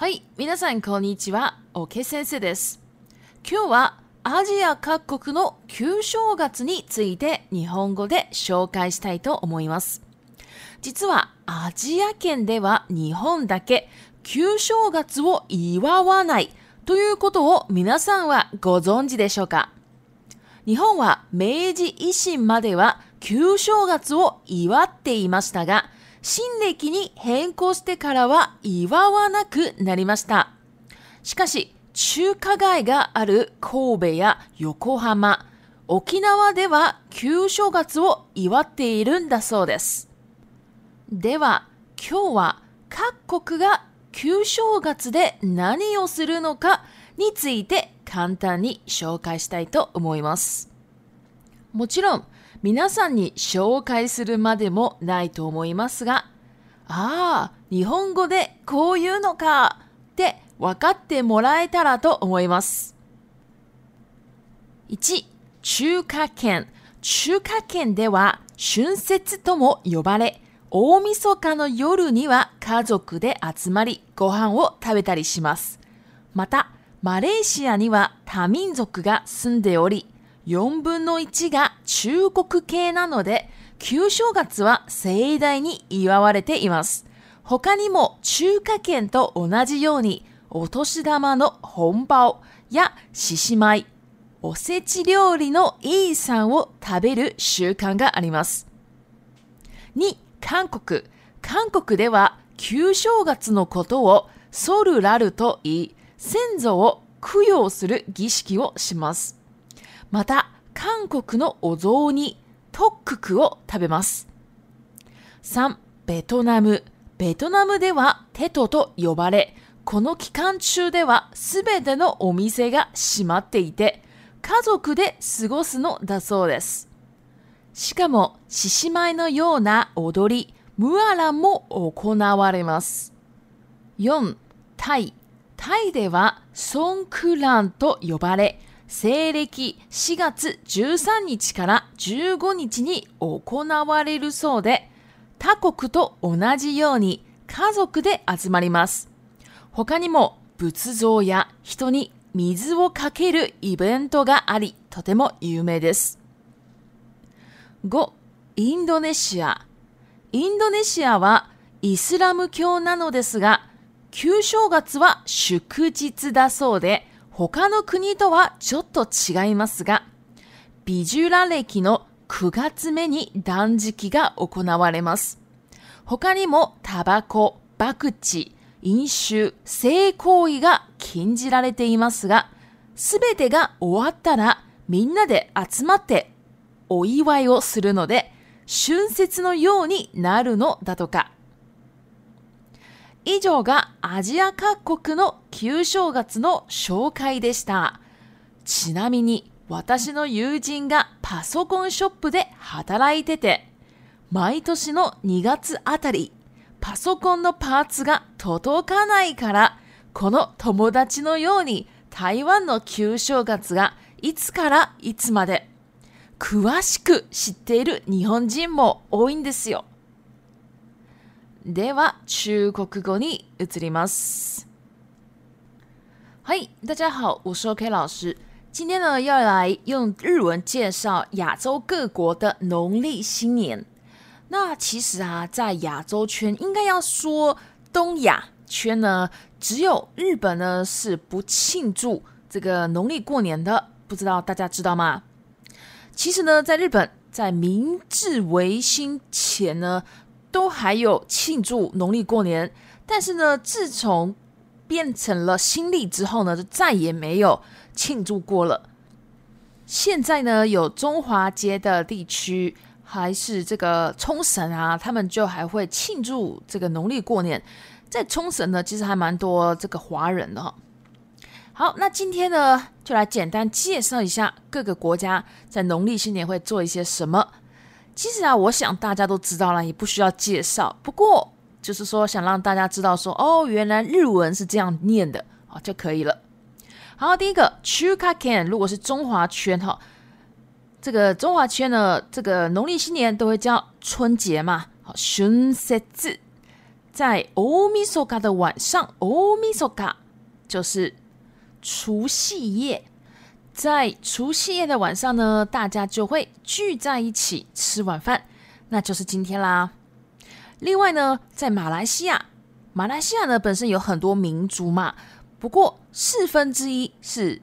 はい、皆さんこんにちは、オケ先生です。今日はアジア各国の旧正月について日本語で紹介したいと思います。実はアジア圏では日本だけ旧正月を祝わないということを皆さんはご存知でしょうか日本は明治維新までは旧正月を祝っていましたが、新暦に変更してからは祝わなくなりました。しかし、中華街がある神戸や横浜、沖縄では旧正月を祝っているんだそうです。では、今日は各国が旧正月で何をするのかについて簡単に紹介したいと思います。もちろん、皆さんに紹介するまでもないと思いますが、ああ、日本語でこういうのかって分かってもらえたらと思います。1、中華圏。中華圏では春節とも呼ばれ、大晦日の夜には家族で集まりご飯を食べたりします。また、マレーシアには多民族が住んでおり、4分の1が中国系なので、旧正月は盛大に祝われています。他にも中華圏と同じように、お年玉の本場や獅子舞、おせち料理のイーサンを食べる習慣があります。2、韓国。韓国では旧正月のことをソルラルと言い、先祖を供養する儀式をします。また、韓国のお雑煮、トッククを食べます。3、ベトナム。ベトナムではテトと呼ばれ、この期間中では全てのお店が閉まっていて、家族で過ごすのだそうです。しかも、獅子舞のような踊り、ムアランも行われます。4、タイ。タイではソンクランと呼ばれ、西暦4月13日から15日に行われるそうで、他国と同じように家族で集まります。他にも仏像や人に水をかけるイベントがあり、とても有名です。5、インドネシア。インドネシアはイスラム教なのですが、旧正月は祝日だそうで、他の国とはちょっと違いますが、ビジュラ歴の9月目に断食が行われます。他にもタバコ、博打、飲酒、性行為が禁じられていますが、すべてが終わったらみんなで集まってお祝いをするので、春節のようになるのだとか。以上がアジア各国の旧正月の紹介でした。ちなみに私の友人がパソコンショップで働いてて、毎年の2月あたり、パソコンのパーツが届かないから、この友達のように台湾の旧正月がいつからいつまで詳しく知っている日本人も多いんですよ。では中国語に移ります。い、大家好，我是 o K 老师。今天呢，要来用日文介绍亚洲各国的农历新年。那其实啊，在亚洲圈，应该要说东亚圈呢，只有日本呢是不庆祝这个农历过年的。不知道大家知道吗？其实呢，在日本，在明治维新前呢。都还有庆祝农历过年，但是呢，自从变成了新历之后呢，就再也没有庆祝过了。现在呢，有中华街的地区，还是这个冲绳啊，他们就还会庆祝这个农历过年。在冲绳呢，其实还蛮多这个华人的哈。好，那今天呢，就来简单介绍一下各个国家在农历新年会做一些什么。其实啊，我想大家都知道了，也不需要介绍。不过就是说，想让大家知道，说哦，原来日文是这样念的啊就可以了。好，第一个 c h u k a n 如果是中华圈哈，这个中华圈呢，这个农历新年都会叫春节嘛。好春 h 字，在 omisoka 的晚上，omisoka 就是除夕夜。在除夕夜的晚上呢，大家就会聚在一起吃晚饭，那就是今天啦。另外呢，在马来西亚，马来西亚呢本身有很多民族嘛，不过四分之一是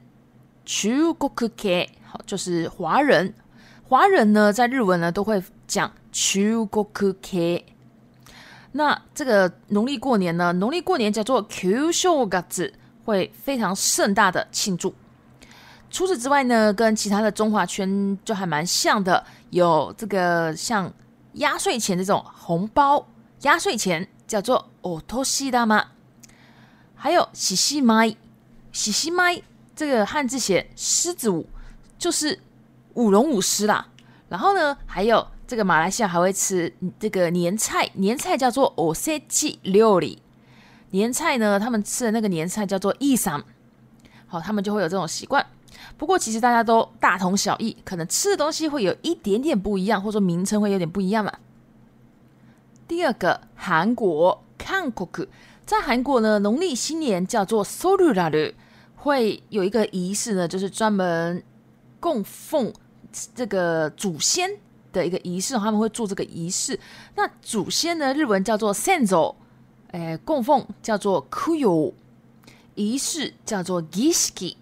Chew Kok k e 好，就是华人。华人呢，在日文呢都会讲 Chew Kok k e 那这个农历过年呢，农历过年叫做 Q s h o g a t 会非常盛大的庆祝。除此之外呢，跟其他的中华圈就还蛮像的，有这个像压岁钱这种红包，压岁钱叫做哦托西大妈，还有喜喜麦，喜喜麦这个汉字写狮子舞，就是舞龙舞狮啦。然后呢，还有这个马来西亚还会吃这个年菜，年菜叫做哦塞 a 料理，年菜呢他们吃的那个年菜叫做 e s 好，他们就会有这种习惯。不过其实大家都大同小异，可能吃的东西会有一点点不一样，或者说名称会有点不一样嘛。第二个，韩国康国 k 在韩国呢，农历新年叫做 s o u l a 的，会有一个仪式呢，就是专门供奉这个祖先的一个仪式，他们会做这个仪式。那祖先呢，日文叫做 s 선 o 哎，供奉叫做 kuyo，仪式叫做 giski。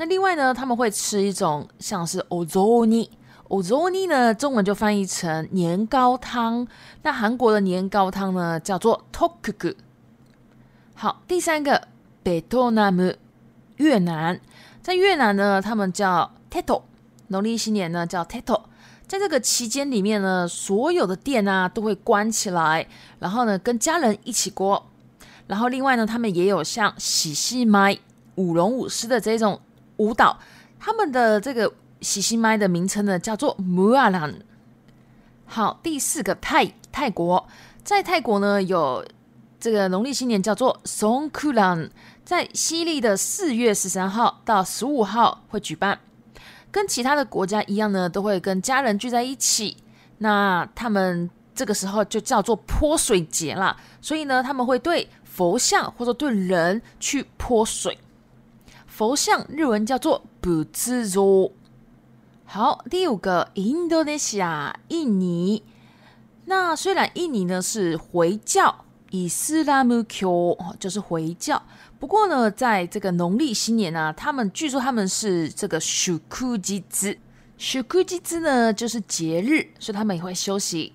那另外呢，他们会吃一种像是 o 조 니， 欧洲니呢，中文就翻译成年糕汤。那韩国的年糕汤呢，叫做 tokku。好，第三个，베纳姆，越南，在越南呢，他们叫 t e t o 农历新年呢叫 t e t o 在这个期间里面呢，所有的店啊都会关起来，然后呢跟家人一起过。然后另外呢，他们也有像喜戏麦、舞龙舞狮的这种。舞蹈，他们的这个喜新麦的名称呢，叫做 Mualan。好，第四个泰泰国，在泰国呢有这个农历新年叫做 Songkran，在西历的四月十三号到十五号会举办。跟其他的国家一样呢，都会跟家人聚在一起。那他们这个时候就叫做泼水节啦，所以呢，他们会对佛像或者对人去泼水。佛像日文叫做不知。ゾ。好，第五个，印度尼西亚，印尼。那虽然印尼呢是回教，伊斯兰穆教，就是回教。不过呢，在这个农历新年啊，他们据说他们是这个シュ吉兹，ズ，シ吉兹呢就是节日，所以他们也会休息。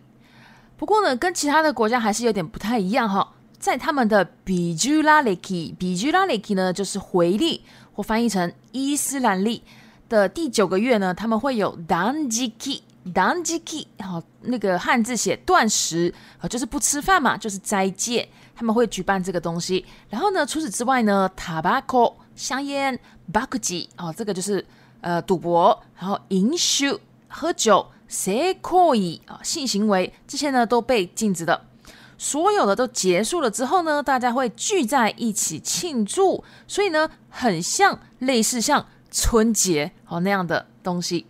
不过呢，跟其他的国家还是有点不太一样哈。在他们的比ジ拉ラレ比ビ拉ュラ呢就是回历。或翻译成伊斯兰历的第九个月呢，他们会有 danjiki，danjiki，好，那个汉字写断食，啊，就是不吃饭嘛，就是斋戒，他们会举办这个东西。然后呢，除此之外呢，tobacco 香烟 b a c j y 啊，这个就是呃赌博，然后饮酒喝酒 s e 以，啊，性行为这些呢都被禁止的。所有的都结束了之后呢，大家会聚在一起庆祝，所以呢，很像类似像春节哦那样的东西。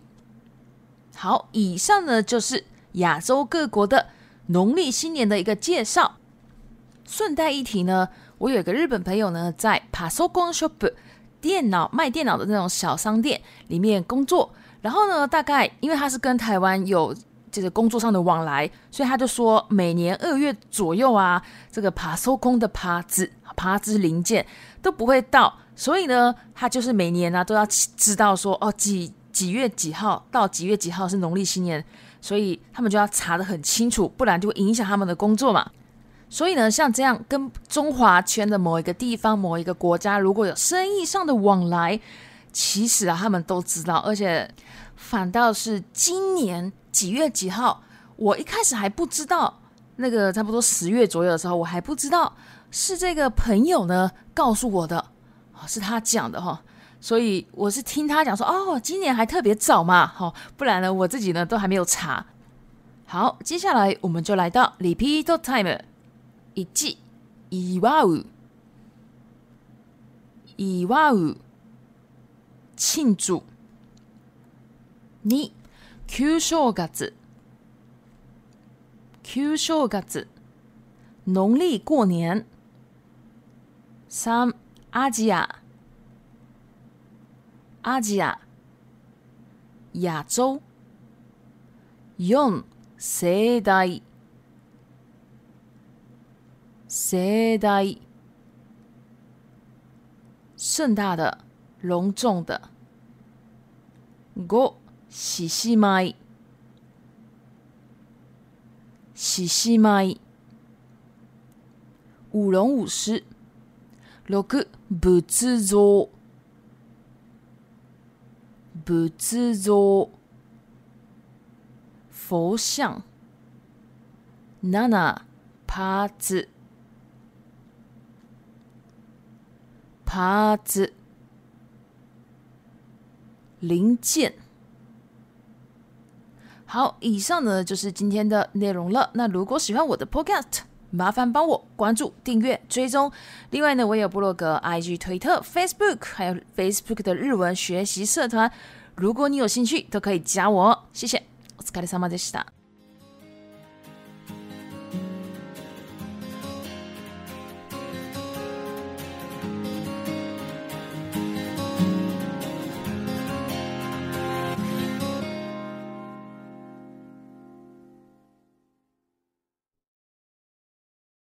好，以上呢就是亚洲各国的农历新年的一个介绍。顺带一提呢，我有一个日本朋友呢，在パソコンショップ（电脑卖电脑的那种小商店）里面工作，然后呢，大概因为他是跟台湾有。就是工作上的往来，所以他就说，每年二月左右啊，这个爬收工的爬子爬字零件都不会到，所以呢，他就是每年呢都要知道说，哦，几几月几号到几月几号是农历新年，所以他们就要查得很清楚，不然就会影响他们的工作嘛。所以呢，像这样跟中华圈的某一个地方、某一个国家如果有生意上的往来，其实啊，他们都知道，而且反倒是今年几月几号，我一开始还不知道。那个差不多十月左右的时候，我还不知道是这个朋友呢告诉我的，是他讲的哈。所以我是听他讲说，哦，今年还特别早嘛，哦，不然呢我自己呢都还没有查。好，接下来我们就来到里皮都 time，一，一哇呜，一哇五。庆祝。你九小月子，农历过年。三阿吉亚，阿吉亚，亚洲。四盛大，盛大，盛大的。隆重的，我喜喜买，喜喜买，舞龙舞狮，六，佛字座，佛字座，佛像，七 p a r t s p 零件。好，以上呢就是今天的内容了。那如果喜欢我的 Podcast，麻烦帮我关注、订阅、追踪。另外呢，我有部落格、IG、推特、Facebook，还有 Facebook 的日文学习社团。如果你有兴趣，都可以加我。谢谢。お疲れ様でした。